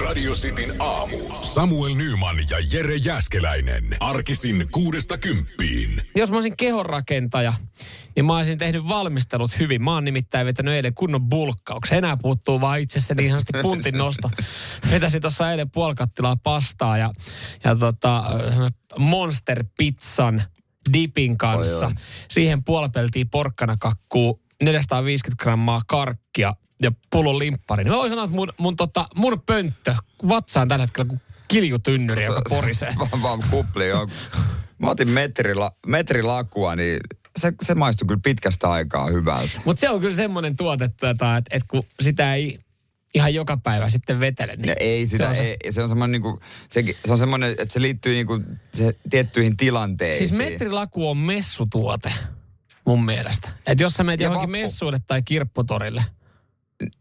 Radio Cityn aamu. Samuel Nyman ja Jere Jäskeläinen. Arkisin kuudesta kymppiin. Jos mä olisin kehonrakentaja, niin mä olisin tehnyt valmistelut hyvin. Mä oon nimittäin vetänyt eilen kunnon bulkkauksen. Enää puuttuu vaan itse se niin sanotusti puntin nosto. Vetäsin tuossa eilen puolikattilaa pastaa ja, ja tota, Monster Pizzan dipin kanssa. Oi, oi. Siihen puolipeltiin porkkana kakkuu 450 grammaa karkkia ja pullon limppari. Niin mä voin sanoa, että mun, mun, tota, mun pönttö vatsa on tällä hetkellä kuin kiljutynnyri, joka porisee. Vaan, vaan kupli on. Mä otin metrila, metrilakua, niin se, se maistui kyllä pitkästä aikaa hyvältä. Mutta se on kyllä semmoinen tuote, tota, että et kun sitä ei ihan joka päivä sitten vetele. Niin ei sitä, se on se- ei, se on semmoinen niinku, se, se on semmoinen, että se liittyy niinku se tiettyihin tilanteisiin. Siis metrilaku on messutuote mun mielestä. Että jos sä menet Ja johonkin vappu. messuille tai kirpputorille,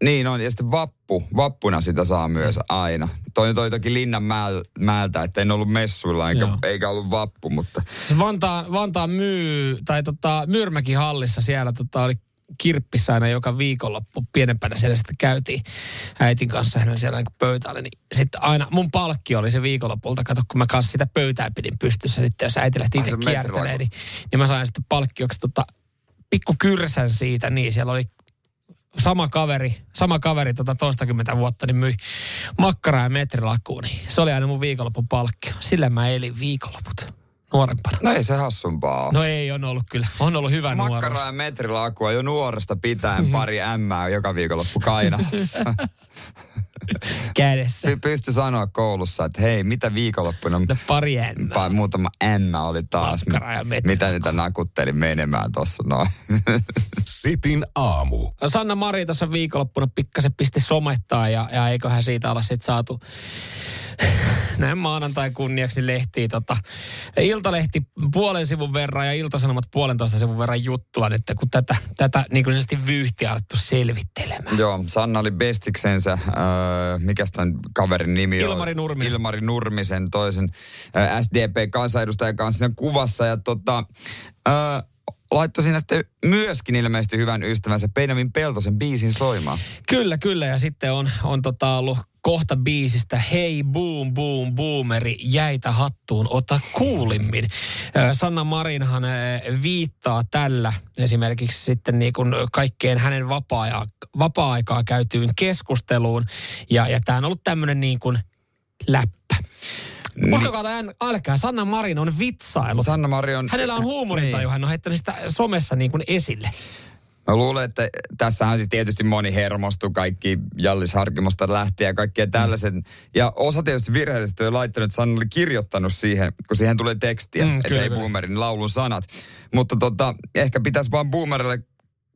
Niin on, ja sitten vappu, vappuna sitä saa myös aina. Toi, toi toki Linnan mäel, mäeltä, että en ollut messuilla eikä, Joo. eikä ollut vappu, mutta siis Vantaan, Vantaan myy, tai tota, Myyrmäki hallissa siellä tota, oli kirppissä aina joka viikonloppu pienempänä siellä sitten käytiin äitin kanssa hänellä siellä niin pöytäällä. Niin sitten aina mun palkki oli se viikonlopulta. Kato, kun mä kanssa sitä pöytää pidin pystyssä. Sitten jos äiti lähti itse se metrilaku. niin, niin mä sain sitten palkkioksi tota, pikku kyrsän siitä. Niin siellä oli sama kaveri, sama kaveri tota toistakymmentä vuotta, niin myi makkaraa ja metrilakuun. Niin se oli aina mun viikonlopun palkkio. Sillä mä elin viikonloput nuorempana. no ei se hassumpaa ole. No ei, on ollut kyllä. On ollut hyvä nuoruus. Makkaraa ja metrilakua jo nuoresta pitäen pari ämmää joka viikonloppu kainalossa. kädessä. Py- Pysty sanoa koulussa, että hei, mitä viikonloppuna No pari ämmää. Pa- muutama ämmä oli taas. Metrilakua. Mitä niitä nakuttelin menemään tossa noin. Sitin aamu. Sanna Mari tuossa viikonloppuna pikkasen pisti somettaa ja, ja eiköhän siitä olla sitten saatu näin maanantai kunniaksi lehtiä. Tota, Iltalehti puolen sivun verran ja Iltasanomat puolentoista sivun verran juttua nyt, kun tätä, tätä niin kuin vyyhtiä alettu selvittelemään. Joo, Sanna oli bestiksensä, äh, mikä tämän kaverin nimi on? Ilmari Nurminen. Ilmari Nurmisen, toisen äh, SDP-kansanedustajan kanssa siinä kuvassa. Ja tota, äh, laittoi siinä sitten myöskin ilmeisesti hyvän ystävänsä Benjamin Peltosen biisin soimaan. Kyllä, kyllä. Ja sitten on, on tota ollut kohta biisistä Hei boom boom boomeri, jäitä hattuun, ota kuulimmin. Sanna Marinhan viittaa tällä esimerkiksi sitten niin kuin kaikkeen hänen vapaa-aikaa käytyyn keskusteluun. Ja, ja tämä on ollut tämmöinen niin kuin läppä. Uskokaa tämän, älkää, Sanna Marin on vitsailut. Sanna Mari on... Hänellä on huumorintaju, hän on heittänyt sitä somessa niin kuin esille. Mä luulen, että tässähän siis tietysti moni hermostui, kaikki Jallis Harkimosta lähtien ja kaikkea tällaiset. Ja osa tietysti virheellisesti on laittanut, että Sanna oli kirjoittanut siihen, kun siihen tulee tekstiä, Mm, mm, että ei boomerin laulun sanat. Mutta tota, ehkä pitäisi vaan boomerille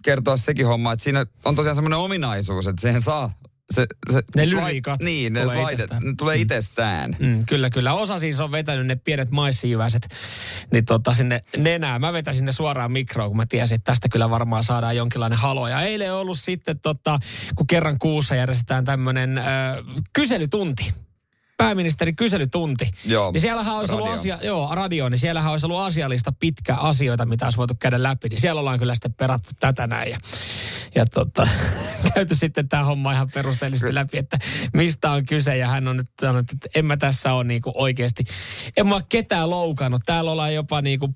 kertoa sekin homma, että siinä on tosiaan semmoinen ominaisuus, että siihen saa se, se Ne lyriikat niin, ne, tulee laitet, itsestään. ne tulee itsestään. Mm, kyllä, kyllä. Osa siis on vetänyt ne pienet maissijyväset niin tota, sinne nenään. Mä vetäisin ne suoraan mikroon, kun mä tiesin, että tästä kyllä varmaan saadaan jonkinlainen halo. Ja eilen on ollut sitten, tota, kun kerran kuussa järjestetään tämmöinen äh, kyselytunti. Pääministeri kyselytunti. Joo, niin siellähän olisi ollut radio. asia, joo, radio, niin siellähän olisi ollut asialista pitkä asioita, mitä olisi voitu käydä läpi. Niin siellä ollaan kyllä sitten perattu tätä näin. Ja, ja tota, käyty sitten tämä homma ihan perusteellisesti läpi, että mistä on kyse. Ja hän on nyt sanonut, että en mä tässä ole niinku oikeasti, en mä ole ketään loukannut. Täällä ollaan jopa niinku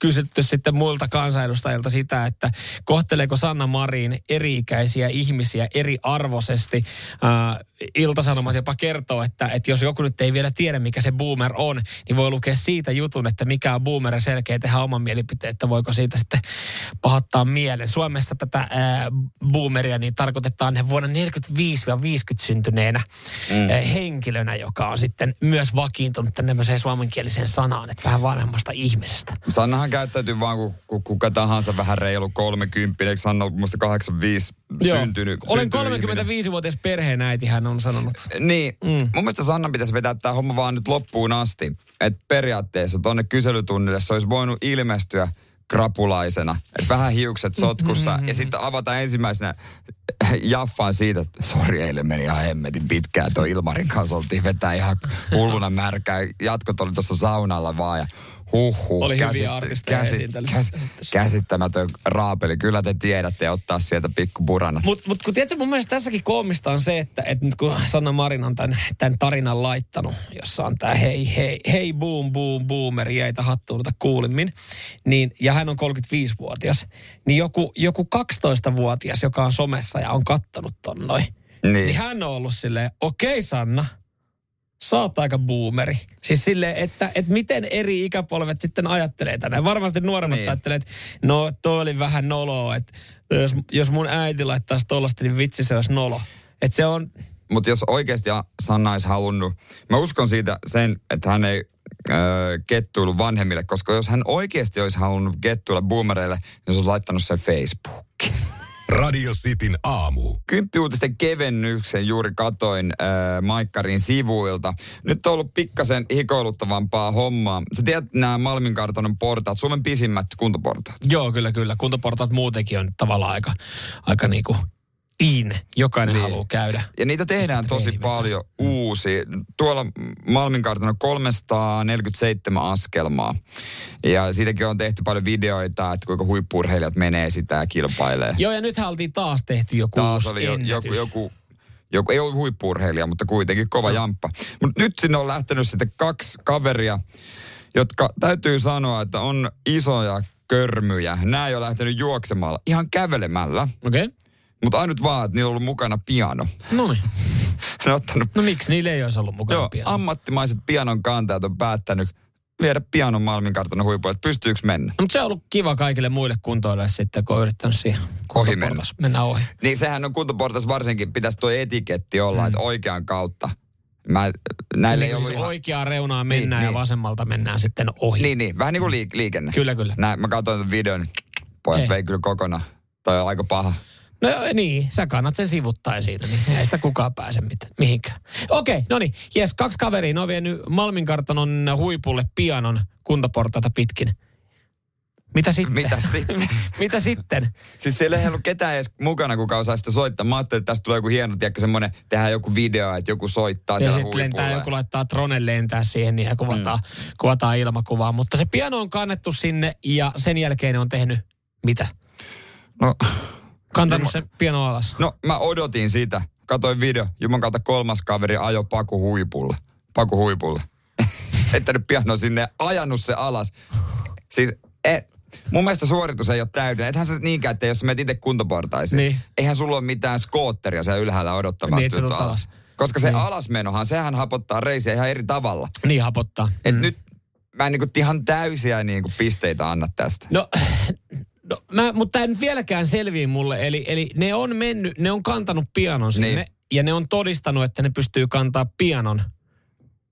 kysytty sitten muilta kansanedustajilta sitä, että kohteleeko Sanna Marin eri-ikäisiä ihmisiä eri arvoisesti. Äh, Iltasanomat jopa kertoo, että, että jos joku nyt ei vielä tiedä, mikä se boomer on, niin voi lukea siitä jutun, että mikä on boomer ja selkeä tehdä oman mielipiteen, että voiko siitä sitten pahoittaa mielen. Suomessa tätä äh, boomeria niin tarkoitetaan vuonna 45-50 syntyneenä mm. äh, henkilönä, joka on sitten myös vakiintunut tämmöiseen suomenkieliseen sanaan, että vähän vanhemmasta ihmisestä. Sannahan käyttäytyy vaan kuin ku, kuka tahansa vähän reilu 30, eikö Sanna ollut musta 85 syntynyt? Olen syntynyt ihminen? 35-vuotias perheenäiti, hän on sanonut. Niin, mm. mun mielestä Sanna pitäisi vetää tämä homma vaan nyt loppuun asti. Että periaatteessa tonne kyselytunnille se olisi voinut ilmestyä krapulaisena. Että vähän hiukset sotkussa ja sitten avata ensimmäisenä jaffaan siitä, että sori eilen meni ihan hemmetin pitkään. Tuo Ilmarin kanssa oltiin vetää ihan hulluna märkää. Jatkot oli tuossa saunalla vaan ja Huhhuh. Oli hyviä artisteja esiintelyssä. käsittämätön raapeli. Kyllä te tiedätte ottaa sieltä pikku buranat. Mutta mut, kun tiedätkö, mun mielestä tässäkin koomista on se, että, että nyt kun Sanna Marin on tämän, tämän tarinan laittanut, jossa on tämä hei, hei, hei, boom, boom, boomer, jäitä hattuunta kuulimmin, niin, ja hän on 35-vuotias, niin joku, joku 12-vuotias, joka on somessa ja on kattonut ton noin, niin. niin hän on ollut silleen, okei okay, Sanna, sä oot aika boomeri. Siis silleen, että, että miten eri ikäpolvet sitten ajattelee tänään. Varmasti nuoremmat niin. ajattelee, että no toi oli vähän noloa, että jos, jos mun äiti laittaisi tollasta, niin vitsi se olisi nolo. Että se on... Mutta jos oikeasti Sanna olisi halunnut, mä uskon siitä sen, että hän ei öö, kettuilu vanhemmille, koska jos hän oikeasti olisi halunnut kettuilla boomereille, niin se olisi laittanut sen Facebookiin. Radio Cityn aamu. Kymppiuutisten kevennyksen juuri katoin äh, Maikkarin sivuilta. Nyt on ollut pikkasen hikoiluttavampaa hommaa. Sä tiedät nämä Malmin kartanon portaat, Suomen pisimmät kuntoportaat. Joo, kyllä, kyllä. Kuntoportaat muutenkin on tavallaan aika, aika niinku in. Jokainen niin. haluaa käydä. Ja niitä tehdään tosi paljon uusia. Tuolla Malmin kartano 347 askelmaa. Ja siitäkin on tehty paljon videoita, että kuinka huippurheilijat menee sitä ja kilpailee. Joo, ja nythän oltiin taas tehty joku Taas oli jo, joku, joku joku, ei ollut huippurheilija, mutta kuitenkin kova no. jamppa. Mutta nyt sinne on lähtenyt sitten kaksi kaveria, jotka täytyy sanoa, että on isoja körmyjä. Nämä ei ole lähtenyt juoksemalla, ihan kävelemällä. Okei. Okay. Mutta ainut vaan, että niillä on ollut mukana piano. No niin. ottanut... No miksi niillä ei olisi ollut mukana Joo, piano? ammattimaiset pianon kantajat on päättänyt viedä pianon Malmin kartanon huipulle, että pystyykö mennä. No, mutta se on ollut kiva kaikille muille kuntoille sitten, kun on yrittänyt siihen ohi mennä. mennä ohi. Niin sehän on kuntoportas varsinkin, pitäisi tuo etiketti olla, mm. että oikean kautta. Mä, näille niin, ei siis ihan... oikeaa reunaa mennään niin, ja niin. vasemmalta mennään sitten ohi. Niin, niin. Vähän niin kuin liik- liikenne. Kyllä, kyllä. Näin, mä katsoin videon, niin pojat vei kyllä kokonaan. Toi on aika paha. No niin, sä kannat sen sivuttaa siitä, niin ei sitä kukaan pääse mit, mihinkään. Okei, okay, no niin, jes, kaksi kaveria, ne on vienyt Malmin kartanon huipulle pianon kuntaportaita pitkin. Mitä sitten? Mitä sitten? Mitä sitten? Siis siellä ei ollut ketään edes mukana, kuka osaa sitä soittaa. Mä ajattelin, että tästä tulee joku hieno, tiedätkö, semmoinen, tehdään joku video, että joku soittaa ja siellä huipulla. lentää, joku laittaa tronen lentää siihen niin ja kuvataan, mm. kuvataan ilmakuvaa. Mutta se piano on kannettu sinne ja sen jälkeen ne on tehnyt mitä? No, Kantanut sen piano alas. No mä odotin sitä. Katoin video. Juman kautta kolmas kaveri ajo paku huipulle. Paku huipulle. Heittänyt piano sinne ajanut se alas. Siis e, mun mielestä suoritus ei ole täydellinen. Ethän se niinkään, että jos menet itse kuntoportaisiin. Niin. Eihän sulla ole mitään skootteria siellä ylhäällä odottamassa. Niin, alas. alas. Koska se niin. alasmenohan, sehän hapottaa reisiä ihan eri tavalla. Niin hapottaa. Et mm. nyt mä en niinku ihan täysiä niinku pisteitä anna tästä. No No, mä, mutta tämä nyt vieläkään selvii mulle. Eli, eli ne on mennyt, ne on kantanut pianon sinne niin. ja ne on todistanut, että ne pystyy kantaa pianon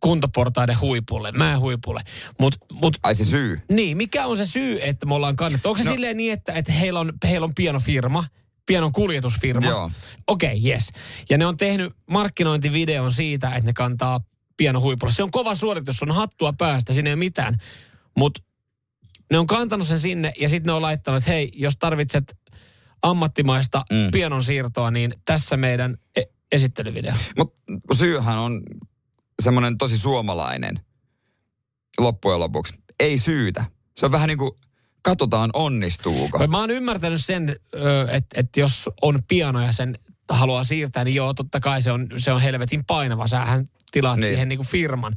kuntoportaiden huipulle, mä huipulle. Mut, mut, Ai se syy? Niin, mikä on se syy, että me ollaan kannettu? Onko se no. silleen niin, että, että heillä, on, heillä on pianofirma, pianon kuljetusfirma? Joo. Okei, okay, yes. Ja ne on tehnyt markkinointivideon siitä, että ne kantaa piano huipulle. Se on kova suoritus, on hattua päästä, siinä ei ole mitään. Mutta ne on kantanut sen sinne ja sitten ne on laittanut, että hei, jos tarvitset ammattimaista mm. pianon siirtoa, niin tässä meidän e- esittelyvideo. Mutta syyhän on semmoinen tosi suomalainen loppujen lopuksi. Ei syytä. Se on vähän niin kuin katsotaan onnistuuko. Mä oon ymmärtänyt sen, että, että jos on piano ja sen haluaa siirtää, niin joo, totta kai se on, se on helvetin painava. Sähän tilaat niin. siihen niin kuin firman.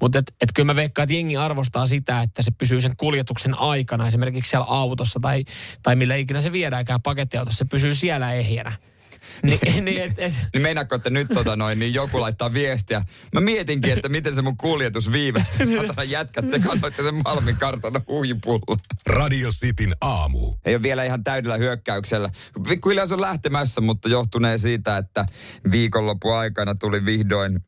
Mutta et, et kyllä mä veikkaan, että jengi arvostaa sitä, että se pysyy sen kuljetuksen aikana, esimerkiksi siellä autossa tai, tai millä ikinä se viedäänkään pakettiautossa, se pysyy siellä ehjänä. niin, niin, et, et. niin meinaatko, että nyt tota noin, niin joku laittaa viestiä. Mä mietinkin, että miten se mun kuljetus viivästyy. Saatana jätkät, te kannoitte sen Malmin kartana huipulla. Radio Cityn aamu. Ei ole vielä ihan täydellä hyökkäyksellä. Pikkuhiljaa se on lähtemässä, mutta johtunee siitä, että viikonloppu aikana tuli vihdoin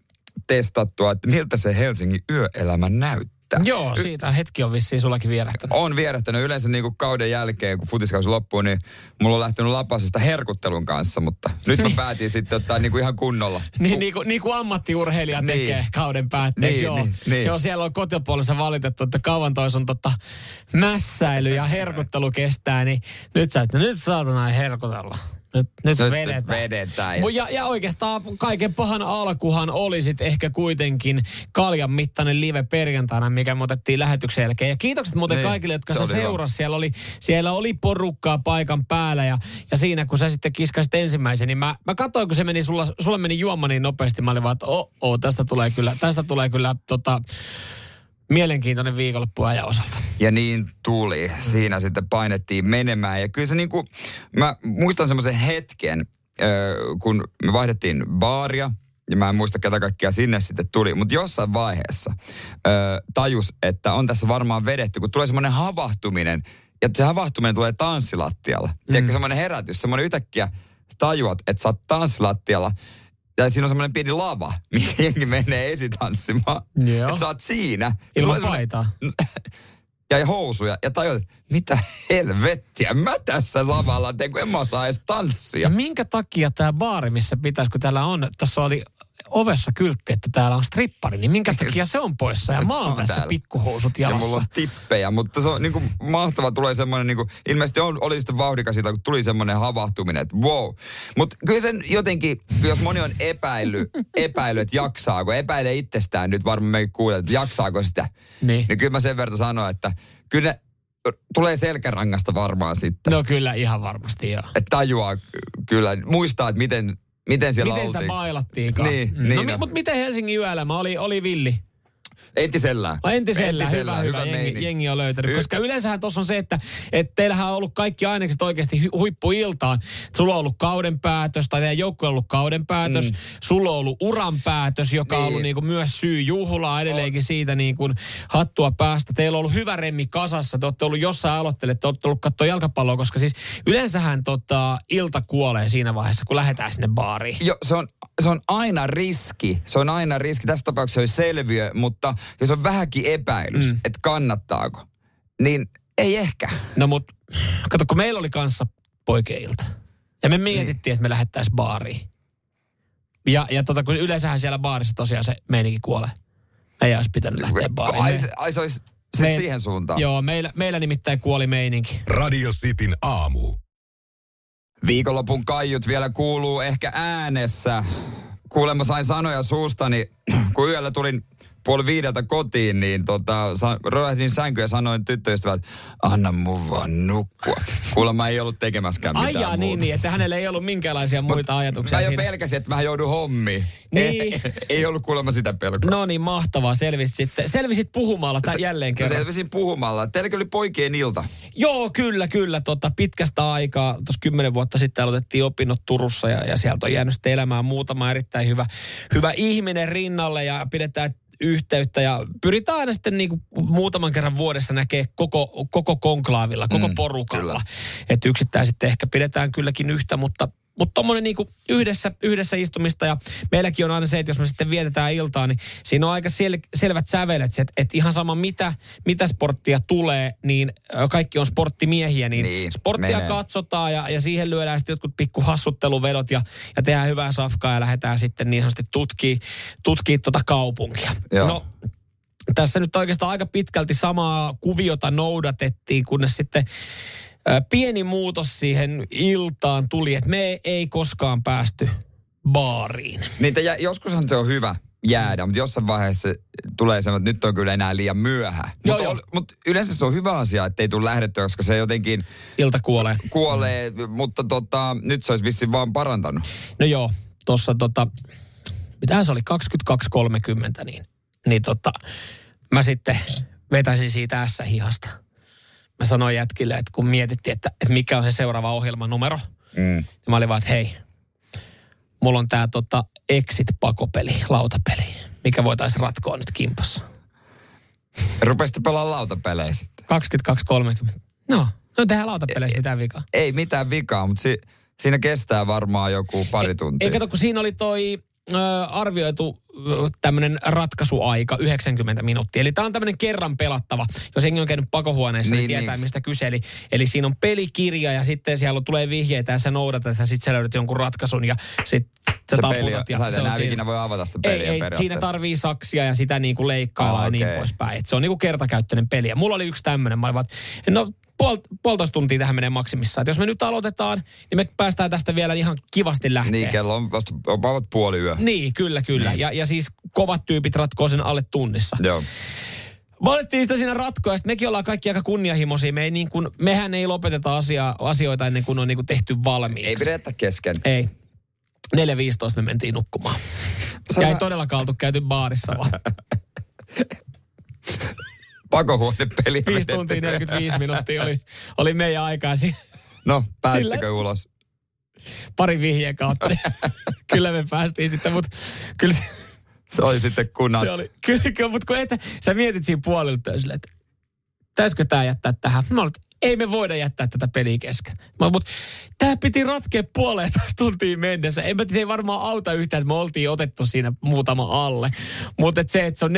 testattua, että miltä se Helsingin yöelämä näyttää. Joo, siitä hetki on vissiin sullakin vierähtänyt. On vierähtänyt. Yleensä niin kuin kauden jälkeen, kun futiskausi loppuu, niin mulla on lähtenyt lapasesta herkuttelun kanssa, mutta nyt mä päätin sitten ottaa niin kuin ihan kunnolla. niin, niin, kuin, niin kuin ammattiurheilija niin. tekee kauden päätteeksi. Niin, joo. Niin, niin. joo, siellä on kotipuolessa valitettu, että kauan toi sun tota mässäily ja herkuttelu kestää, niin nyt sä, että nyt saatana herkutella. Nyt, nyt, Nyt vedetään. vedetään. Ja, ja oikeastaan kaiken pahan alkuhan oli sit ehkä kuitenkin kaljan mittainen live perjantaina, mikä me otettiin lähetyksen jälkeen. Ja kiitokset muuten Niin, kaikille, jotka se hyvä. seurasi. Siellä oli, siellä oli porukkaa paikan päällä ja, ja siinä kun sä sitten kiskasit ensimmäisen, niin mä, mä katsoin, kun se meni, sulla, sulla meni juoma niin nopeasti. Mä olin vaan, että oh, oh, tästä tulee kyllä, tästä tulee kyllä tota, mielenkiintoinen viikonloppu ajan osalta. Ja niin tuli. Siinä sitten painettiin menemään. Ja kyllä se niin kuin, mä muistan semmoisen hetken, kun me vaihdettiin baaria, ja mä en muista ketä kaikkia sinne sitten tuli, mutta jossain vaiheessa ö, tajus, että on tässä varmaan vedetty, kun tulee semmoinen havahtuminen, ja se havahtuminen tulee tanssilattialla. Mm. Tiedätkö, semmoinen herätys, semmoinen yhtäkkiä tajuat, että sä oot tanssilattialla, ja siinä on semmoinen pieni lava, mihin jengi menee esitanssimaan. Joo. Että sä oot siinä. Ilman paitaa. ja housuja ja tajuat, että mitä helvettiä mä tässä lavalla teen, kun en mä osaa edes tanssia. Ja minkä takia tämä baari, missä pitäisi, kun täällä on, tässä oli ovessa kyltti, että täällä on strippari, niin minkä takia se on poissa ja mä oon On tässä täällä. pikkuhousut Ja jalassa. mulla on tippejä, mutta se on niinku mahtava, tulee semmoinen niinku, ilmeisesti on, oli sitten vauhdikas siitä, kun tuli semmoinen havahtuminen, että wow. Mutta kyllä sen jotenkin, jos moni on epäily, epäily, että jaksaako, epäilee itsestään nyt varmaan me kuulee, että jaksaako sitä. Niin. Niin kyllä mä sen verran sanon, että kyllä ne tulee selkärangasta varmaan sitten. No kyllä ihan varmasti joo. Että tajuaa kyllä, muistaa, että miten, miten siellä Miten oltiin. sitä bailattiinkaan. Niin, Mm. niin no, mi- on. mutta miten Helsingin yöelämä oli, oli villi? Entisellään. No entisellä, hyvä, hyvä, meininki. jengi, jengi on löytänyt. Y- Koska yleensähän tuossa on se, että, että teillähän on ollut kaikki ainekset oikeasti hu- huippuiltaan. Sulla on ollut kauden päätös, tai teidän joukko on ollut kauden päätös. Mm. Sulla on ollut uran päätös, joka on Niin. ollut niin kuin myös syy juhlaa edelleenkin siitä niin kuin hattua päästä. Teillä on ollut hyvä remmi kasassa. Te olette ollut jossain aloitteelle, te olette ollut katsoa jalkapalloa, koska siis yleensähän tota, ilta kuolee siinä vaiheessa, kun lähdetään sinne baariin. Jo, se, on, se on aina riski. Se on aina riski. Tässä tapauksessa olisi selviö, mutta jos on vähänkin epäilys, mm. että kannattaako, niin ei ehkä. No mut, kato, kun meillä oli kanssa poikeilta. Ja me mietittiin, niin. että me lähettäisiin baariin. Ja, ja tota, kun yleensähän siellä baarissa tosiaan se meininki kuolee. Ei olisi pitänyt lähteä baariin. Ai, ai se olisi sit me- siihen suuntaan. Joo, meillä, meillä nimittäin kuoli meininki. Radio Cityn aamu. Viikonlopun kaiut vielä kuuluu ehkä äänessä. Kuulemma sain sanoja suustani, kun yöllä tulin puoli viideltä kotiin, niin tota, sa- sänkyä ja sanoin tyttöystävät, että anna mun vaan nukkua. Kuulemma ei ollut tekemäskään mitään Ai jaa, muuta. niin, niin, että hänellä ei ollut minkäänlaisia muita ajatuksia Mä jo siinä. pelkäsin, että mä joudun hommiin. Niin. Ei, ei ollut kuulemma sitä pelkoa. No niin, mahtavaa. Selvisit, sitten. Selvisit puhumalla tää jälleen kerran. selvisin puhumalla. Teilläkin oli poikien ilta. Joo, kyllä, kyllä. Tota, pitkästä aikaa, tuossa kymmenen vuotta sitten aloitettiin opinnot Turussa ja, ja sieltä on jäänyt elämään muutama erittäin hyvä, hyvä ihminen rinnalle ja pidetään yhteyttä ja pyritään aina sitten niin kuin muutaman kerran vuodessa näkee koko, koko konklaavilla, koko Mm, porukalla. kyllä. Että yksittäin sitten ehkä pidetään kylläkin yhtä, mutta mutta tuommoinen niinku yhdessä, yhdessä istumista ja meilläkin on aina se, että jos me sitten vietetään iltaa, niin siinä on aika sel, selvät sävelet, että et ihan sama mitä, mitä sporttia tulee, niin kaikki on sporttimiehiä, niin, Niin, sporttia menee. katsotaan ja, ja siihen lyödään sitten jotkut pikku hassutteluvedot ja, ja tehdään hyvää safkaa ja lähdetään sitten niin sanotusti tutkii, tutkii tuota kaupunkia. Joo. No, tässä nyt oikeastaan aika pitkälti samaa kuviota noudatettiin, kunnes sitten pieni muutos siihen iltaan tuli, että me ei koskaan päästy baariin. Niitä jä, joskushan se on hyvä jäädä, mutta jossain vaiheessa tulee semmoinen, että nyt on kyllä enää liian myöhä. Joo, Mutta joo. mut yleensä se on hyvä asia, että ei tule lähdettyä, koska se jotenkin Ilta kuolee. kuolee, mutta tota, nyt se olisi vissiin vaan parantanut. No joo, tuossa tota, mitähän se oli, 22.30, niin, niin tota, mä sitten vetäisin siitä S-hihasta. Mä sanoin jätkille, että kun mietittiin, että, että mikä on se seuraava ohjelman numero, Mm. niin mä olin vaan, että hei, mulla on tää tota Exit-pakopeli, lautapeli, mikä voitaisiin ratkoa nyt kimpassa. Rupesitte pelaamaan lautapelejä sitten. 22.30. No, no tehdään lautapeleissä mitään vikaa. Ei mitään vikaa, mutta si, siinä kestää varmaan joku pari tuntia. Ei kato, kun siinä oli toi ö, arvioitu tämmöinen ratkaisuaika 90 minuuttia. Eli tämä on tämmöinen kerran pelattava. Jos jengi on käynyt pakohuoneessa, niin, Niin, niin tietää, mistä kyse. Eli, siinä on pelikirja ja sitten siellä tulee vihjeitä ja sä noudatat ja sitten sä löydät jonkun ratkaisun ja sitten sä se taputat. peli, ja se on siinä. voi avata sitä Ei, peliä ei, periaatteessa. siinä tarvii saksia ja sitä niin kuin leikkailla Ah, ja niin poispäin. Et se on niin kuin kertakäyttöinen peli. Ja mulla oli yksi tämmöinen. Mä olin no puol, puolitoista tuntia tähän menee maksimissaan. Et jos me nyt aloitetaan, niin me päästään tästä vielä ihan kivasti lähteä. Niin, kello on vasta about puoli yö. Niin, kyllä, kyllä. Niin. Ja, ja siis kovat tyypit ratkoo sen alle tunnissa. Joo. Valittiin sitä siinä ratkoa, ja mekin ollaan kaikki aika kunnianhimoisia. Me ei niin kuin, mehän ei lopeteta asia, asioita ennen kuin on niin kuin tehty valmiiksi. Ei pidetä kesken. Ei. 4.15 me mentiin nukkumaan. Sä ja ei todellakaan oltu käyty baarissa, vaan Pakohuonepeli. 5 tuntia 45 minuuttia oli, oli meidän aikaa. Si- No, pääsittekö Sillä- ulos? Pari vihjeen kautta. kyllä me päästiin sitten, mutta kyllä se, Se oli sitten kunnat. se oli. Kyllä, kyllä mutta kun et, sä mietit siinä silleen, että pitäisikö tämä jättää tähän? Mä olin, että ei me voida jättää tätä peliä kesken. Mä, mutta tämä piti ratkea puoleentoista tuntia mennessä. En mä, se ei varmaan auta yhtään, että me oltiin otettu siinä muutama alle. Mutta et se, että se on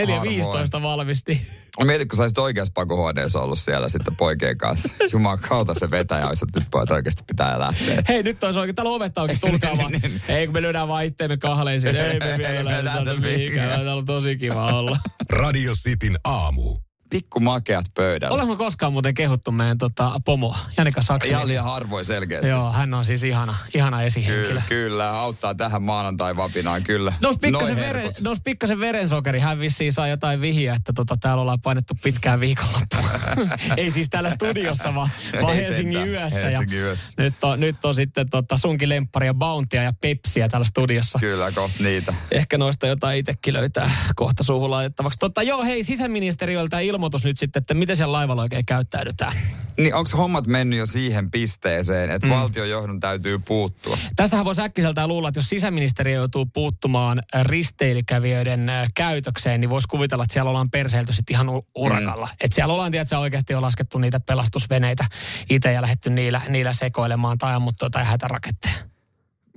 4.15 valmis, niin Mietit, kun sä olisit oikeassa pakohuoneessa ollut siellä sitten poikien kanssa. Jumalan kautta se vetäjä olisi, että nyt pojat oikeasti pitää lähteä. hei nyt olisi oikein, täällä on ovet auki, tulkaa vaan. Niin, Ei kun me lyödään vaan itteemme kahleisiin. Ei me Ei vielä me lähdetä mihinkään. Täällä on tosi kiva olla. Radio Cityn aamu. Pikku makeat pöydällä. Olemme koskaan muuten kehuttu meidän tota, pomo, Janika Saksa. Ihan liian harvoin selkeästi. Joo, hän on siis ihana, ihana esihenkilö. Kyllä, kyllä, auttaa tähän maanantai-vapinaan, kyllä. Nous pikkasen, veren, nous pikkasen verensokeri. Hän vissiin saa jotain vihiä, että tota, täällä ollaan painettu pitkään viikonloppuna. Ei siis täällä studiossa, vaan, vaan Helsingin sentään, yössä. Helsingin ja yössä. Nyt on, nyt on sitten tota, sunkin lempparia, Bountia ja Pepsiä täällä studiossa. Kyllä, kohta niitä. Ehkä noista jotain itsekin löytää kohta suuhun laitettavaksi. Totta, joo, hei, sisäministeriöltä ilmoitus nyt sitten, että miten siellä laivalla oikein käyttäydytään. Niin onko hommat mennyt jo siihen pisteeseen, että mm. valtiojohdon täytyy puuttua? Tässähän voisi äkkiseltään luulla, että jos sisäministeriö joutuu puuttumaan risteilykävijöiden käytökseen, niin voisi kuvitella, että siellä ollaan perseilty sitten ihan urakalla. Mm. Että siellä ollaan, tiedätkö, oikeasti on laskettu niitä pelastusveneitä itse ja lähdetty niillä, niillä sekoilemaan tai ammuttu jotain hätäraketteja.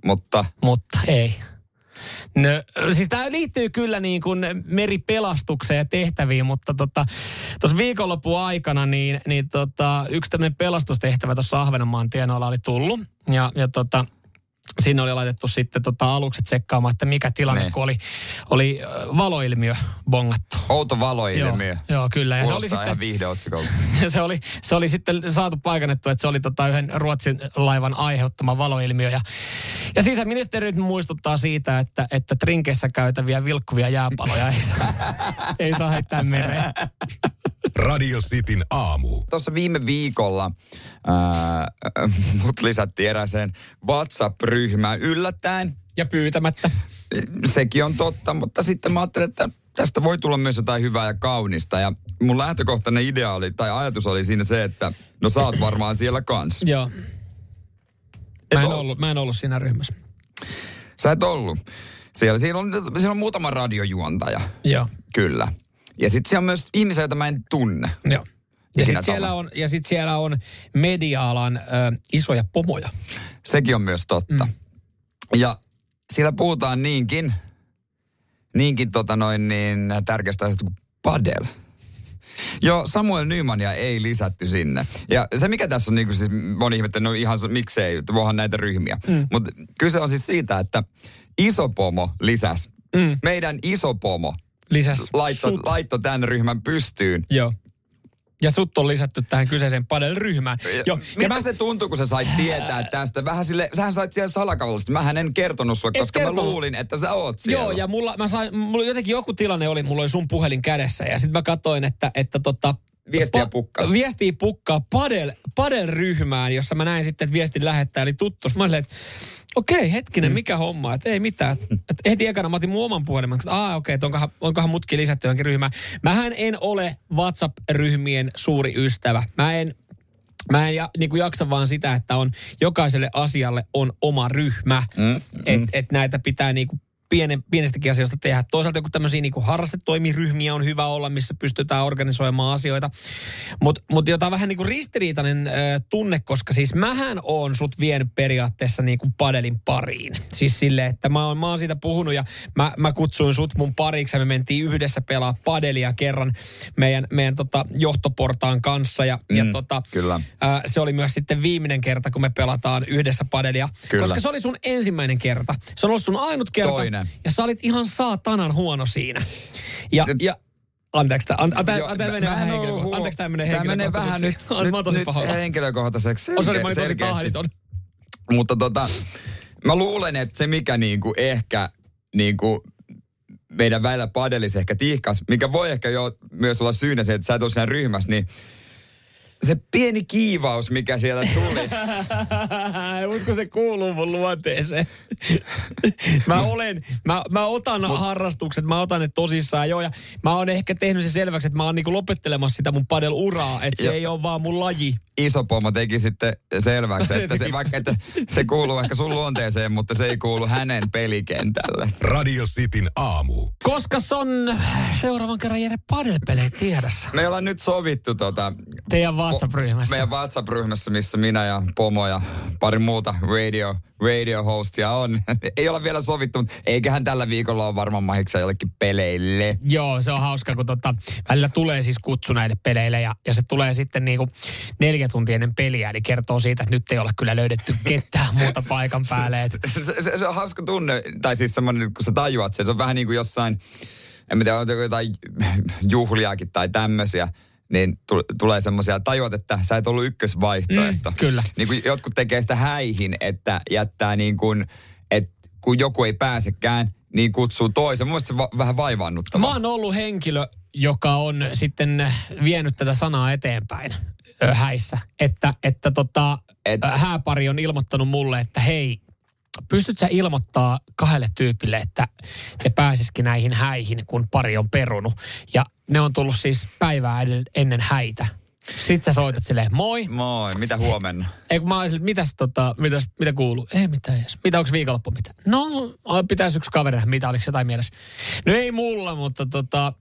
Mutta Mutta ei. No, siis tämä liittyy kyllä niin kuin meripelastukseen ja tehtäviin, mutta tuossa tota, viikonlopun aikana niin, niin tota, yksi tämmöinen pelastustehtävä tuossa Ahvenanmaan tienoilla oli tullut. Ja, ja tota, sinne oli laitettu sitten tota alukset tsekkaamaan, että mikä tilanne, Niin. kun oli, oli valoilmiö bongattu. outo valoilmiö. Joo, joo, kyllä. Ja se oli, ihan viihdeotsikolta. se, oli, se oli sitten saatu paikannettu, että se oli tota yhden Ruotsin laivan aiheuttama valoilmiö. Ja, ja sisäministeri nyt muistuttaa siitä, että, että trinkeissä käytäviä vilkkuvia jääpaloja ei saa, ei saa heittää mereen. Radio Cityn aamu. Tuossa viime viikolla ää, mut lisättiin erääseen WhatsApp-ryhmään yllättäen. Ja pyytämättä. Sekin on totta, mutta sitten mä ajattelin, että tästä voi tulla myös jotain hyvää ja kaunista. Ja mun lähtökohtainen idea oli, tai ajatus oli siinä se, että no sä oot varmaan siellä kanssa. Joo. Mä en, ol- ollut, mä en ollut siinä ryhmässä. Sä et ollut. Siellä, siinä, on, siinä on muutama radiojuontaja, Joo. kyllä. Ja sitten siellä on myös ihmisiä, joita mä en tunne. Joo. Ja sitten siellä, on, ja sit siellä on media-alan ö, isoja pomoja. Sekin on myös totta. Mm. Ja siellä puhutaan niinkin, niinkin tota noin niin tärkeästä asiasta kuin padel. Joo, Samuel Nymania ei lisätty sinne. Ja se mikä tässä on, niin kuin siis moni ihmettä, no ihan se- miksei, voihan näitä ryhmiä. Mm. Mutta kyse on siis siitä, että iso pomo lisäs. Mm. Meidän iso pomo Lisäs laitto, sut. laitto tämän ryhmän pystyyn. Joo. Ja sut on lisätty tähän kyseiseen padel-ryhmään. Joo. Miltä mä... se tuntui, kun sä sait tietää tästä? Vähän sille, sähän sait siellä salakavallisesti. Mähän en kertonut Et koska mä kertonut. luulin, että sä oot siellä. Joo, ja mulla, mä sain, mulla jotenkin joku tilanne oli, mulla oli sun puhelin kädessä ja sitten mä katsoin, että, että tota, Viestiä pukkas. Viestiä pukkaa padel, padel-ryhmään, jossa mä näin sitten, että viestin lähettäjä oli tuttu. Mä olin, että okei, hetkinen, mikä homma, että ei mitään. Et heti ekana mä otin mun oman puhelimen, että aah okei, että onkohan, onkohan mutkin lisätty johonkin ryhmään. Mähän en ole WhatsApp-ryhmien suuri ystävä. Mä en Mä en ja, niin kuin jaksa vaan sitä, että on jokaiselle asialle on oma ryhmä. Mm, että et näitä pitää niin kuin pienen, pienestäkin asioista tehdä. Toisaalta joku tämmöisiä niin harrastetoimiryhmiä on hyvä olla, missä pystytään organisoimaan asioita. Mutta mut jota vähän niin kuin ristiriitainen äh, tunne, koska siis mähän oon sut vienyt periaatteessa niin kuin padelin pariin. Siis sille, että mä oon, mä oon siitä puhunut ja mä, mä kutsuin sut mun pariksi ja me mentiin yhdessä pelaa padelia kerran meidän, meidän tota johtoportaan kanssa. Ja, mm, ja tota, kyllä. Ää, se oli myös sitten viimeinen kerta, kun me pelataan yhdessä padelia. Kyllä. Koska se oli sun ensimmäinen kerta. Se on ollut sun ainut kerta. Toinen. Ja sä olit ihan saatanan huono siinä. Ja, Nyt- ja Anteeksi, tämä an, an, an, menee vähän henkilökohtaiseksi. huo- Anteeksi, tämä menee Tää menee vähän nyt, henkilökohtaiseksi. nyt, Mä oon tosi pahoilla. henkilökohtaiseksi. Oh, sorry, mä olin selke- tosi tahditon. Mutta tota, mä luulen, että se mikä niinku ehkä niinku meidän välillä padelisi ehkä tihkas, mikä voi ehkä jo myös olla syynä se, että sä et ole siinä ryhmässä, niin se pieni kiivaus, mikä siellä tuli. Mutta se kuuluu mun luonteeseen. mä olen, mä, mä otan Mut, harrastukset, mä otan ne tosissaan jo. Ja mä oon ehkä tehnyt se selväksi, että mä oon niinku lopettelemassa sitä mun padel-uraa. Että se Joo. ei ole vaan mun laji. Iso pomo teki sitten selväksi, Se että se, vaikka, että se kuuluu ehkä sun luonteeseen, mutta se ei kuulu hänen pelikentälle. Radio Cityn aamu. Koska se on seuraavan kerran Jere padel-pelejä tiedossa. Me ollaan nyt sovittu tota, Teidän WhatsApp-ryhmässä. meidän WhatsApp-ryhmässä, missä minä ja Pomo ja pari muuta radio, radio hostia on. ei olla vielä sovittu, mutta eiköhän tällä viikolla ole varmaan mahiksa jollekin peleille. Joo, se on hauska, kun tota, välillä tulee siis kutsu näille peleille ja, ja se tulee sitten niinku neljä tuntia ennen peliä, eli kertoo siitä, että nyt ei ole kyllä löydetty ketään muuta paikan päälle. Et, Se, se, se, on hauska tunne, tai siis semmoinen, kun sä tajuat sen, se on vähän niin kuin jossain, en mä tiedä, on jotain juhliakin tai tämmöisiä, niin tu- tulee semmoisia, tajuat, että sä et ollut ykkösvaihtoehto. Mm, kyllä. Niin kuin jotkut tekee sitä häihin, että jättää niin kuin, että kun joku ei pääsekään, niin kutsuu toisen. Mun se va- vähän vaivaannuttavaa. mä oon ollut henkilö, joka on sitten vienyt tätä sanaa eteenpäin häissä. Että, että tota, Et... hääpari on ilmoittanut mulle, että hei, pystyt sä ilmoittaa kahdelle tyypille, että ne pääsisikin näihin häihin, kun pari on perunut. Ja ne on tullut siis päivää ennen häitä. Sitten sä soitat silleen, moi. Moi, mitä huomenna? Ei, kun mä olisin, mitäs, tota, mitäs, mitä kuuluu? Ei mitään edes. Mitä, onko viikonloppu mitä? No, pitäisi yksi kaveri mitä, oliko jotain mielessä? No ei mulla, mutta tota,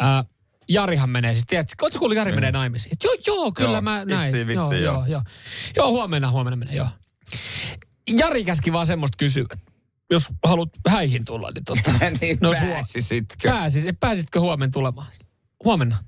ää, Jarihan menee siis, tiedätkö, ootko kuullut Jari menee naimisiin? Joo, joo, kyllä Joo, mä näin. vissiin, vissiin, joo, joo. joo, joo. Joo, huomenna, huomenna menee, joo. Jari käski vaan semmoista kysyä, jos haluat häihin tulla, niin tota, niin No, pääsisitkö? pääsis, pääsitkö huomenna tulemaan? Huomenna.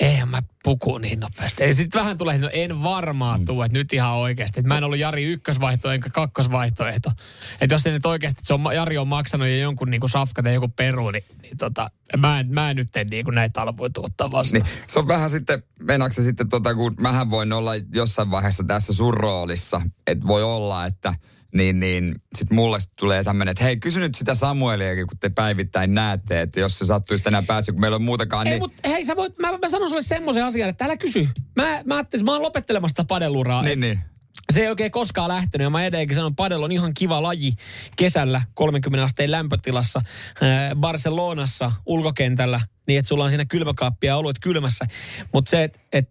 Eihän mä puku niin nopeasti. Ja sitten vähän tulee, no en varmaan tuu, että nyt ihan oikeasti. Että mä en ollut Jari ykkösvaihtoehto enkä kakkosvaihtoehto. Että jos se nyt oikeasti, että se on, Jari on maksanut jo jonkun niinku safkat ja joku peru, niin, niin tota, mä, en, mä en nyt en niinku näitä alvoitu ottaa vastaan. Niin, se on vähän sitten, meinaatko sitten tota, kun mähän voin olla jossain vaiheessa tässä sun roolissa, että voi olla, että niin, niin sit mulle sit tulee tämmöinen, että hei, kysy nyt sitä Samueliakin, kun te päivittäin näette, että jos se sattuisi tänään päässä, kun meillä on muutakaan, Ei, niin... mutta hei, sä voit, mä, mä sanon sulle semmoisen asian, että älä kysy. Mä, mä ajattelin, mä oon lopettelemassa sitä padeluraa. Niin, niin. Se ei oikein koskaan lähtenyt ja mä edelleenkin sanon, padel on ihan kiva laji kesällä 30 asteen lämpötilassa ää, Barcelonassa ulkokentällä niin, että sulla on siinä kylmäkaappi ja oluet kylmässä. Mutta se, että et,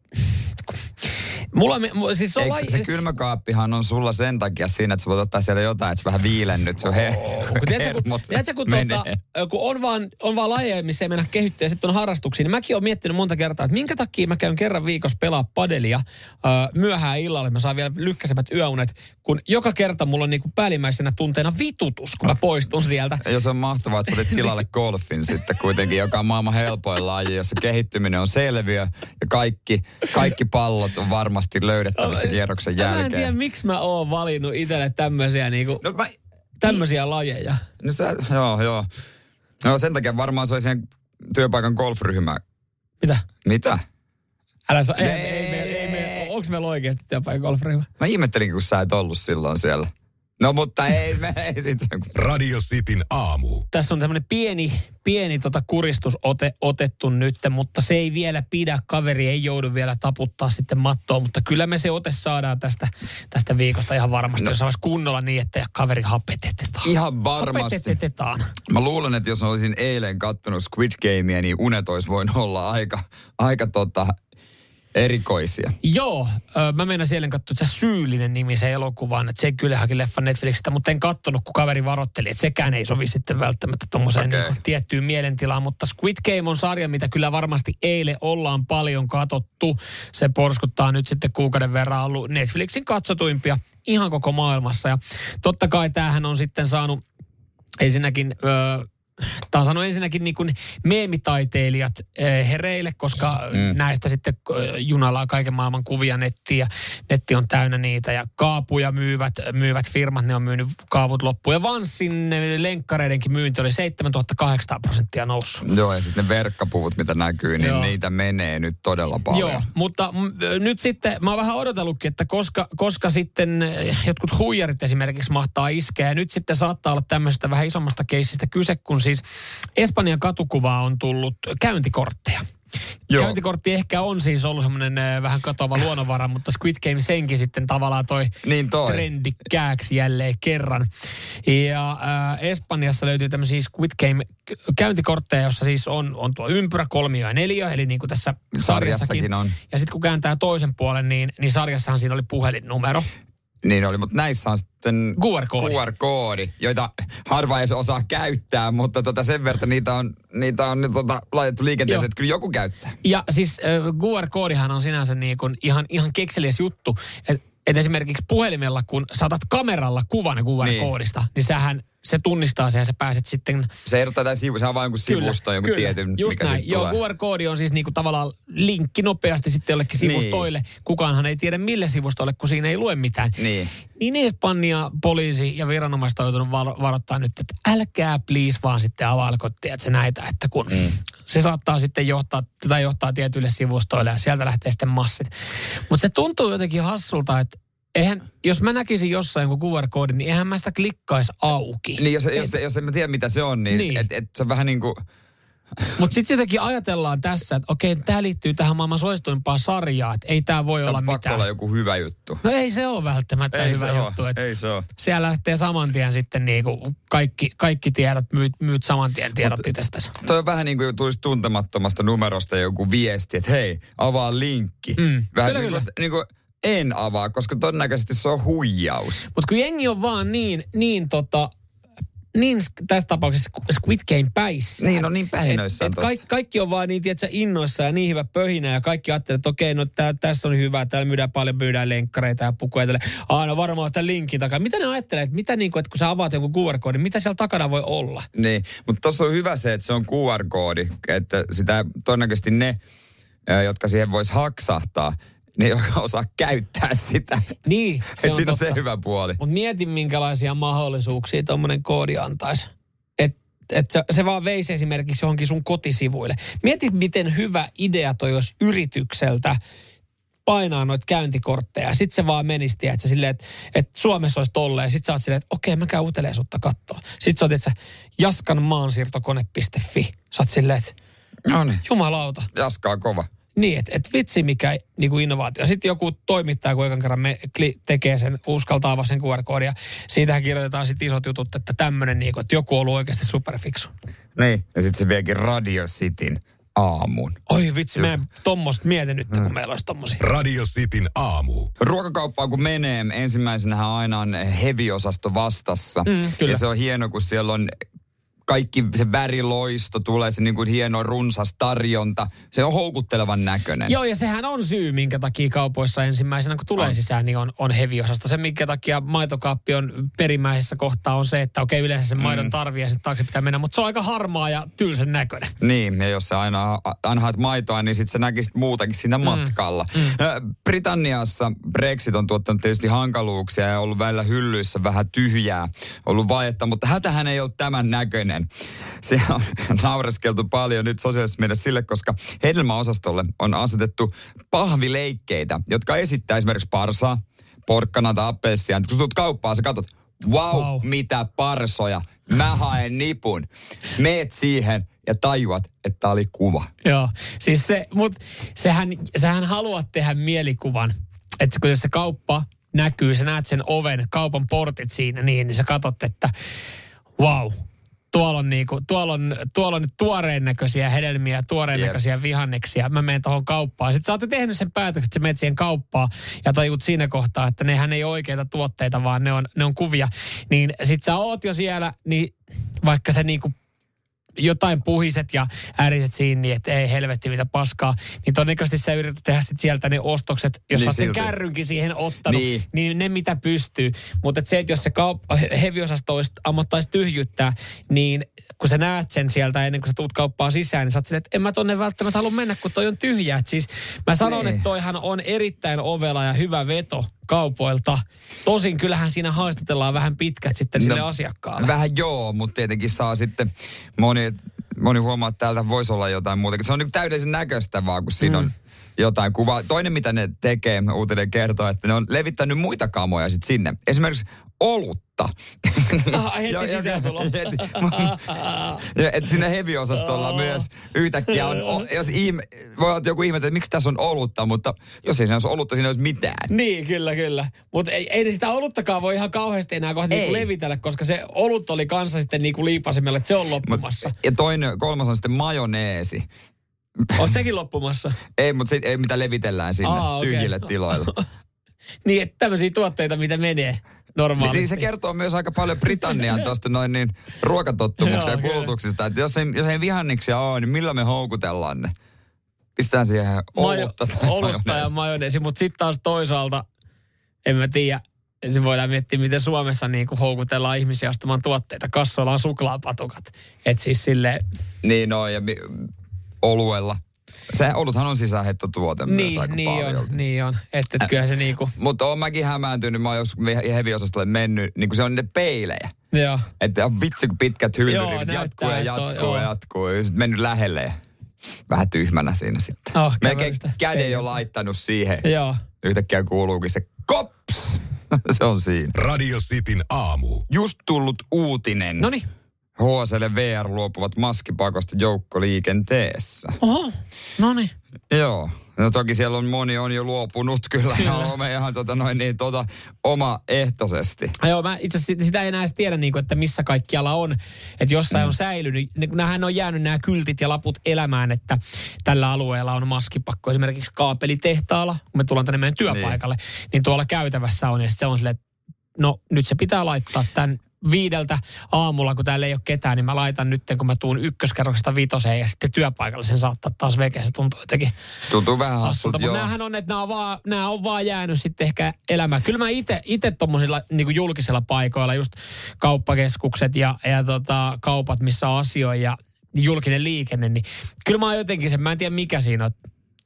mulla me- mu- siis se on Eikö laji... se kylmäkaappihan on sulla sen takia siinä, että sä voit ottaa siellä jotain, että se vähän viilennyt. Se on he, kun, tiedätkö, kun, tiedätkö, kun, tuota, kun on, vaan, on vaan lajeja, missä ei mennä kehittyä ja sitten on harrastuksia, niin mäkin olen miettinyt monta kertaa, että minkä takia mä käyn kerran viikossa pelaa padelia äh, myöhään illalla, mä saan vielä lykkäisemmät yöunet, kun joka kerta mulla on niinku päällimmäisenä tunteena vitutus, kun mä poistun sieltä. Ja se on mahtavaa, että sä otit tilalle golfin sitten kuitenkin, joka on maailman helpoin laji, jossa kehittyminen on selviö ja kaikki, kaikki pallot on varmasti löydettävissä kierroksen Ja Mä en jälkeen. tiedä, miksi mä oon valinnut itselle tämmöisiä, niinku, No, mä, tämmöisiä lajeja. no sä, joo, joo. No sen takia varmaan se oli siihen työpaikan golfryhmään. Mitä? Mitä? Älä saa, ei, Nee. ei, ei, ei, ei, onks meillä oikeasti työpaikka golfryhmä? Mä ihmettelin, kun sä et ollut silloin siellä. No mutta ei, me ei sit sen. Radio Cityn aamu. tässä on tämmöinen pieni, pieni tota kuristus ote, otettu nyt, mutta se ei vielä pidä. Kaveri ei joudu vielä taputtaa sitten mattoa, mutta kyllä me se ote saadaan tästä, tästä viikosta ihan varmasti, no. jos olisi kunnolla niin, että kaveri hapetetetaan. Ihan varmasti. Hapetetetaan. Mä luulen, että jos olisin eilen kattonut Squid Gamea, niin unet olisi voinut olla aika, aika tota, erikoisia. Joo, mä menen siellä katsoa että syyllinen nimi se elokuvaan, että se kyllä haki leffan Netflixistä, mutta en kattonut, kun kaveri varoitteli, että sekään ei sovi sitten välttämättä tuommoiseen okay. niin tiettyyn mielentilaan, mutta Squid Game on sarja, mitä kyllä varmasti eilen ollaan paljon katsottu. Se porskuttaa nyt sitten kuukauden verran ollut Netflixin katsotuimpia ihan koko maailmassa ja totta kai tämähän on sitten saanut ensinnäkin ö, Tämä on ensinnäkin niin kuin meemitaiteilijat eh, hereille, koska mm. näistä sitten eh, junalla on kaiken maailman kuvia nettiä. Netti on täynnä niitä ja kaapuja myyvät, myyvät firmat, ne on myynyt kaavut loppuun. Ja Vanssin lenkkareidenkin myynti oli 7800 prosenttia noussut. Joo, ja sitten ne verkkapuvut, mitä näkyy, niin Joo. niitä menee nyt todella paljon. Joo, mutta m- nyt sitten mä oon vähän odotellutkin, että koska, koska sitten jotkut huijarit esimerkiksi mahtaa iskeä. Ja nyt sitten saattaa olla tämmöisestä vähän isommasta keisistä kyse, kun siis Espanjan katukuvaa on tullut käyntikortteja. Joo. Käyntikortti ehkä on siis ollut semmoinen äh, vähän katoava luonnonvara, mutta Squid Game senkin sitten tavallaan toi, niin toi. trendikkääksi jälleen kerran. Ja äh, Espanjassa löytyy tämmöisiä Squid Game käyntikortteja, jossa siis on, on tuo ympyrä, kolmio ja neljä, eli niin kuin tässä sarjassakin. sarjassakin on. Ja sitten kun kääntää toisen puolen, niin, niin sarjassahan siinä oli puhelinnumero. Niin oli, mutta näissä on sitten QR-koodi, QR-koodi joita harva ei osaa käyttää, mutta tota sen verran niitä on, niitä on nyt tota laitettu liikenteeseen, että kyllä joku käyttää. Ja siis äh, QR-koodihan on sinänsä niin kuin ihan, ihan kekseliäs juttu, että et esimerkiksi puhelimella, kun saatat kameralla kuvan QR-koodista, niin, niin sähän se tunnistaa sen ja sä pääset sitten... Se ehdottaa tämän sivu, se on vain sivusto, jonkun kyllä. tietyn, Just mikä näin. Joo, QR-koodi on siis niinku tavallaan linkki nopeasti sitten jollekin niin. sivustoille. Kukaanhan ei tiedä mille sivustolle, kun siinä ei lue mitään. Niin. Niin Espanja, poliisi ja viranomaiset on joutunut varoittaa nyt, että älkää please vaan sitten availko, se näitä, että kun mm. se saattaa sitten johtaa, tätä johtaa tietyille sivustoille ja sieltä lähtee sitten massit. Mutta se tuntuu jotenkin hassulta, että Eihän, jos mä näkisin jossain jonkun QR-koodin, niin eihän mä sitä klikkaisi auki. Niin, jos, et, jos, jos en mä tiedä mitä se on, niin, niin. Et, et, se on vähän niin kuin... Mutta sitten jotenkin ajatellaan tässä, että okei, tämä liittyy tähän maailman suosituimpaan sarjaan, että ei tämä voi tämä olla mitään. olla joku hyvä juttu. No ei se ole välttämättä ei hyvä se juttu. Ole. Ei se ole. Siellä lähtee saman tien sitten niinku kaikki, kaikki tiedot, myyt, myyt saman tien tiedot itsestä. Toi on vähän niin kuin tulisi tuntemattomasta numerosta joku viesti, että hei, avaa linkki. Mm, vähän kyllä, niin kuin, kyllä. Niin kuin, en avaa, koska todennäköisesti se on huijaus. Mutta kun jengi on vaan niin, niin tota, niin tässä tapauksessa Squid Game päissä. Niin, no niin pähinöissä et, et kaikki, kaikki on vaan niin, tiedätkö, innoissa ja niin hyvä pöhinä ja kaikki ajattelee, että okei, no tää, tässä on hyvä, täällä myydään paljon, myydään lenkkareita ja pukuja. Aina no varmaan tämän linkin takaa. Mitä ne ajattelee, että, mitä niin kuin, että kun sä avaat jonkun QR-koodin, mitä siellä takana voi olla? Niin, mutta tuossa on hyvä se, että se on QR-koodi, että sitä todennäköisesti ne, jotka siihen voisi haksahtaa, ne ei osaa käyttää sitä. Niin, se on siinä totta. se hyvä puoli. Mutta mietin, minkälaisia mahdollisuuksia tuommoinen koodi antaisi. Että et se, se vaan veisi esimerkiksi johonkin sun kotisivuille. Mieti, miten hyvä idea toi olisi yritykseltä painaa noita käyntikortteja. Sitten se vaan menisi, että silleen, että, että Suomessa olisi tolleen. Sitten sä oot silleen, että okei, mä käyn uutelee sutta. Sitten sä oot, että jaskanmaansiirtokone.fi. Sä oot silleen, että no niin. jumalauta. Jaskaa kova. Niin, että et vitsi mikä niin kuin innovaatio. Sitten joku toimittaja, kun ekan kerran me kli, tekee sen, uskaltaa avaa sen QR-koodin ja siitähän kirjoitetaan sitten isot jutut, että tämmöinen, niin kuin, että joku on ollut oikeasti superfiksu. Niin, ja sitten se viekin Radio Cityn aamuun. Oi vitsi, mä en tommoista mietin nyt, kun mm. meillä olisi tommosia. Radio Cityn aamu. Ruokakauppaan kun menee, ensimmäisenä aina on heavy-osasto vastassa. Mm, kyllä. Ja se on hieno, kun siellä on kaikki se väriloisto tulee, se niin kuin hieno runsas tarjonta. Se on houkuttelevan näköinen. Joo, ja sehän on syy, minkä takia kaupoissa ensimmäisenä, kun tulee on. sisään, niin on, on heviosasta. Se, minkä takia maitokaappi on perimmäisessä kohtaa, on se, että okei, yleensä sen maidon mm. tarvii ja sen taakse pitää mennä, mutta se on aika harmaa ja tylsän näköinen. Niin, ja jos sä aina anhaat maitoa, niin sit sä näkisit muutakin siinä mm. matkalla. Mm. Britanniassa Brexit on tuottanut tietysti hankaluuksia ja ollut välillä hyllyissä vähän tyhjää, ollut vaietta, mutta hätähän ei ole tämän näköinen edelleen. Se on naureskeltu paljon nyt sosiaalisessa mielessä sille, koska hedelmäosastolle on asetettu pahvileikkeitä, jotka esittää esimerkiksi parsaa, porkkana tai appelsia. Kun tulet kauppaan, sä katsot, wow, wow, mitä parsoja. Mä haen nipun. Meet siihen ja tajuat, että tää oli kuva. Joo, siis se, mut sehän, sähän haluat tehdä mielikuvan. Että kun se kauppa näkyy, sä näet sen oven, kaupan portit siinä, niin, niin sä katsot, että wow, tuolla on, niinku, tuolla on, tuolla on nyt tuoreen näköisiä hedelmiä, tuoreen yep. näköisiä vihanneksia. Mä menen tuohon kauppaan. Sitten sä oot tehnyt sen päätöksen, että sä menet siihen kauppaan ja tajut siinä kohtaa, että nehän ei ole oikeita tuotteita, vaan ne on, ne on kuvia. Niin sit sä oot jo siellä, niin vaikka se niinku jotain puhiset ja ääriset siinä, niin että ei helvetti mitä paskaa. Niin todennäköisesti sä yrität tehdä sit sieltä ne ostokset, jos Niin sä sen kärrynkin siihen ottanut, Niin. niin, ne mitä pystyy. Mutta se, että jos se kaup- heviosasto olisi ammottaisi tyhjyttää, niin kun sä näet sen sieltä ennen kuin sä tuut kauppaan sisään, niin sä oot silleen, että en mä tonne välttämättä halua mennä, kun toi on tyhjä. Et siis mä sanon, Niin. että toihan on erittäin ovela ja hyvä veto kaupoilta. Tosin kyllähän siinä haastatellaan vähän pitkät sitten sille No, asiakkaalle. Vähän joo, mutta tietenkin saa sitten moni, moni huomaa, että täältä voisi olla jotain muuta. Se on niin täydellisen näköistä vaan, kun siinä mm. on jotain kuvaa. Toinen, mitä ne tekee, uutinen kertoo, että ne on levittänyt muita kamoja sitten sinne. Esimerkiksi olutta. Ah, heti ja, että sinne heviosastolla myös yhtäkkiä on, o, jos ihme, voi olla joku ihmettä, että miksi tässä on olutta, mutta jos ei siinä olisi olutta, siinä ei olisi mitään. Niin, kyllä, kyllä. Mutta ei, ei sitä oluttakaan voi ihan kauheasti enää kohta niinku levitellä, koska se olut oli kanssa sitten niinku liipasimella, että se on loppumassa. Ja toinen, kolmas on sitten majoneesi. On sekin loppumassa. Ei, mutta se ei mitä levitellään sinne Aa, okei. tyhjille tiloille. Niin, että tämmöisiä tuotteita, mitä menee normaalisti. Niin se kertoo myös aika paljon Britannian tuosta noin niin ruokatottumuksista ja kulutuksista. Että jos ei, jos ei vihanneksia ole, niin millä me houkutellaan ne? Pistetään siihen olutta tai olutta ja majoneesi. majoneesi, mutta sitten taas toisaalta, en mä tiedä, se voidaan miettiä, miten Suomessa niin kuin houkutellaan ihmisiä ostamaan tuotteita. Kassoilla on suklaapatukat. Et siis sille Niin no, ja mi- oluella. Se oluthan on sisäänheittotuote myös niin, aika niin paljon. on, niin on. Että et kyllähän se niinku, Mutta oon mäkin hämääntynyt, mä oon joskus heviosastolle mennyt, niin kuin se on ne peilejä. joo. Että on vitsi, kun pitkät hyllyrit Joo, jatkuu ja on- jatkuu ja joo. jatkuu. Ja sitten mennyt lähelle ja vähän tyhmänä siinä sitten. Oh, Melkein käden jo laittanut siihen. Joo. Yhtäkkiä kuuluukin se kops. se on siinä. Radio Cityn aamu. Just tullut uutinen. No niin. HSL VR luopuvat maskipakosta joukkoliikenteessä. Oho, no niin. Joo. No toki siellä on moni on jo luopunut kyllä. kyllä. Ja on ihan tota noin niin tota omaehtoisesti. Joo, mä itse asiassa sitä ei enää edes tiedä, niin kuin, että missä kaikkialla on. Että jossain mm. on säilynyt, niin kun nämähän on jäänyt nämä kyltit ja laput elämään, että tällä alueella on maskipakko. Esimerkiksi kaapelitehtaalla, kun me tullaan tänne meidän työpaikalle, niin, niin tuolla käytävässä on. Ja se on silleen, että no nyt se pitää laittaa tämän viideltä aamulla, kun täällä ei ole ketään, niin mä laitan nyt, kun mä tuun ykköskerroksesta vitoseen ja sitten työpaikalle sen saattaa taas vekeä. Se tuntuu jotenkin Tuntuu vähän hassulta. Mutta näähän on, että nämä on vaan, nämä on vaan jäänyt sitten ehkä elämään. Kyllä mä itse tuommoisilla niin julkisilla paikoilla, just kauppakeskukset ja, ja tota, kaupat, missä on asioita ja julkinen liikenne, niin kyllä mä oon jotenkin sen, mä en tiedä mikä siinä on,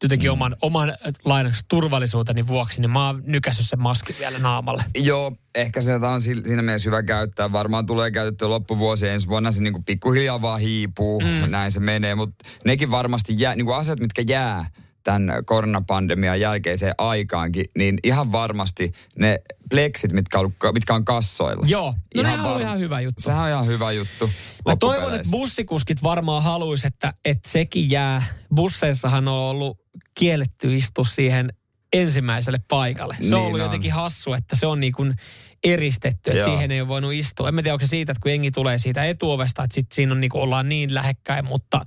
jotenkin mm. oman, oman lainaksi turvallisuuteni vuoksi, niin mä oon nykässyt sen maskin vielä naamalle. Joo, ehkä se on si- siinä mielessä hyvä käyttää. Varmaan tulee käytettyä loppuvuosi ensi vuonna. Se niinku pikkuhiljaa vaan hiipuu, mm. näin se menee. Mutta nekin varmasti jää, niinku asiat, mitkä jää tämän koronapandemian jälkeiseen aikaankin, niin ihan varmasti ne pleksit, mitkä on, mitkä on kassoilla. Joo, no Ihan nehän on var- ihan hyvä juttu. Sehän on ihan hyvä juttu. Mä toivon, että bussikuskit varmaan haluaisi, että, että sekin jää. Busseissahan on ollut kielletty istua siihen ensimmäiselle paikalle. Se Niin on ollut on. jotenkin hassu, että se on niin kuin eristetty, että Joo. siihen ei ole voinut istua. En mä tiedä, onko se siitä, että kun jengi tulee siitä etuovesta, että sit siinä on niin kuin, ollaan niin lähekkäin, mutta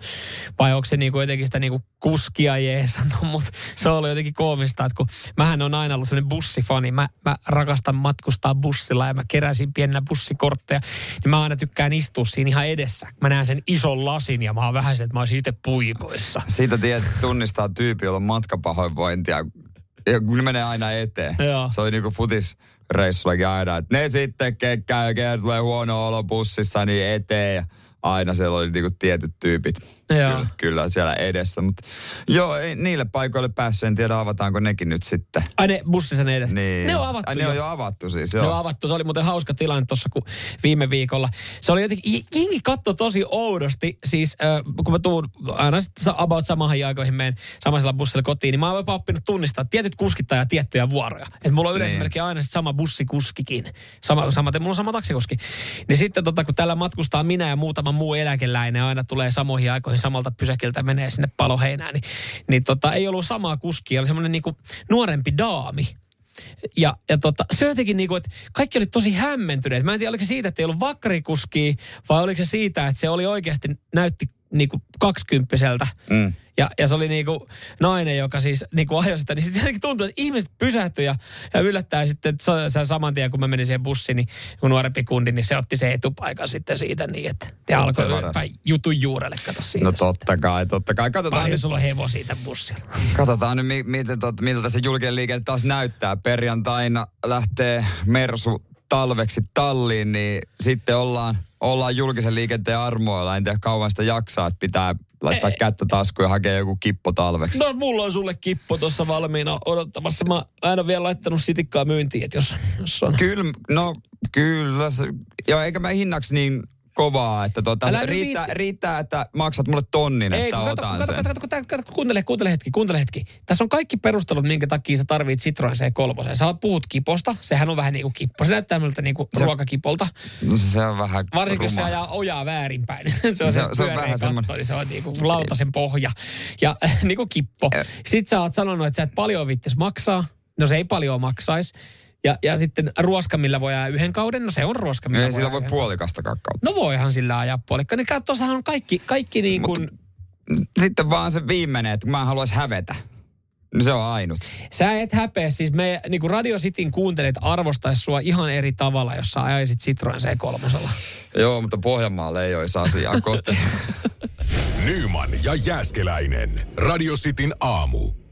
vai onko se niin kuin jotenkin sitä niin kuin kuskia jeesannut, mutta se on ollut jotenkin koomista, että kun mähän on aina ollut sellainen bussifani, mä, mä rakastan matkustaa bussilla ja mä keräsin pienenä bussikortteja, niin mä aina tykkään istua siinä ihan edessä. Mä näen sen ison lasin ja mä oon vähän se, että mä olisin itse puikoissa. Siitä tiedät, tunnistaa tyyppi, jolla on matkapahoinvointia. Ja ne menee aina eteen. Joo. Se oli niinku futisreissullakin aina, että ne sitten kekkää ja tulee huono olo bussissa niin eteen. Ja aina siellä oli niinku tietyt tyypit. Joo. Kyllä, kyllä siellä edessä. Mutta joo, ei niille paikoille päässyt. En tiedä, avataanko nekin nyt sitten. Ai ne bussisen edessä. Niin. Ne on avattu Ai, ne on jo avattu siis, Ne joo. on avattu. Se oli muuten hauska tilanne tuossa kun viime viikolla. Se oli jotenkin, jengi katsoi tosi oudosti. Siis äh, kun mä tuun aina sit sa- about samahan aikoihin menen samaisella bussilla kotiin, niin mä oon jopa oppinut tunnistaa tietyt kuskit ja tiettyjä vuoroja. Et mulla on yleensä Niin. melkein aina sit sama bussikuskikin. Sama, samaten mulla on sama taksikuski. Niin sitten tota, kun tällä matkustaa minä ja muutama muu eläkeläinen aina tulee samoihin aikoihin samalta pysäkiltä menee sinne paloheinään, niin, niin tota, ei ollut samaa kuskia. Oli semmoinen niinku nuorempi daami. Ja, ja tota, se jotenkin niin kuin, että kaikki oli tosi hämmentyneet. Mä en tiedä, oliko se siitä, että ei ollut vakkarikuski, vai oliko se siitä, että se oli oikeasti, näytti niin kuin kaksikymppiseltä. Mm. Ja, ja se oli niinku nainen, joka siis niinku ajoi sitä, niin sitten jotenkin tuntui, että ihmiset pysähtyi ja, ja yllättäen sitten, että se, saman tien kun mä menin siihen bussiin, niin kun nuorempi kundi, niin se otti se etupaikan sitten siitä niin, että te alkoi jutun juurelle, kato siitä. No totta kai, totta kai. Katsotaan Paljon nyt. sulla on hevo siitä bussilla. Katsotaan nyt, miten, tot, miltä se julkinen liikenne taas näyttää. Perjantaina lähtee Mersu talveksi talliin, niin sitten ollaan, ollaan julkisen liikenteen armoilla. En tiedä kauan sitä jaksaa, että pitää laittaa Ei. kättä taskuun ja hakea joku kippo talveksi. No mulla on sulle kippo tuossa valmiina odottamassa. Mä en ole vielä laittanut sitikkaa myyntiin, että jos, jos on. Kyllä, no kyllä. Joo, eikä mä hinnaksi niin kovaa, että tuota, riittää, viitti. riittää, että maksat mulle tonnin, Ei, että kato, otan kato, sen. Kato, kato, kato, kato, kuuntele, kuuntele hetki, kuuntele hetki. Tässä on kaikki perustelut, minkä takia sä tarvit Citroen C3. Sä puhut kiposta, sehän on vähän niin kuin kippo. Se näyttää miltä niin kuin se, ruokakipolta. No se on vähän Varsinkin jos se ajaa ojaa väärinpäin. se on se, se, se on vähän katto, semmoinen. niin se on niin kuin lautasen pohja. Ja niin kuin kippo. Sitten sä oot sanonut, että sä et paljon vittis maksaa. No se ei paljon maksaisi. Ja, ja sitten ruoska, millä voi ajaa yhden kauden, no se on ruoska, millä Ei voi sillä voi puolikasta kautta. No voihan sillä ajaa puolikka. Niin tuossahan on kaikki, kaikki niin kuin... sitten vaan se viimeinen, että mä haluaisin hävetä. No se on ainut. Sä et häpeä, siis me niin kuin Radio Cityn kuuntelet arvostaisi sua ihan eri tavalla, jos sä ajaisit Citroen C3. Joo, mutta Pohjanmaalle ei olisi asiaa kotiin. Nyman ja Jääskeläinen. Radio Cityn aamu.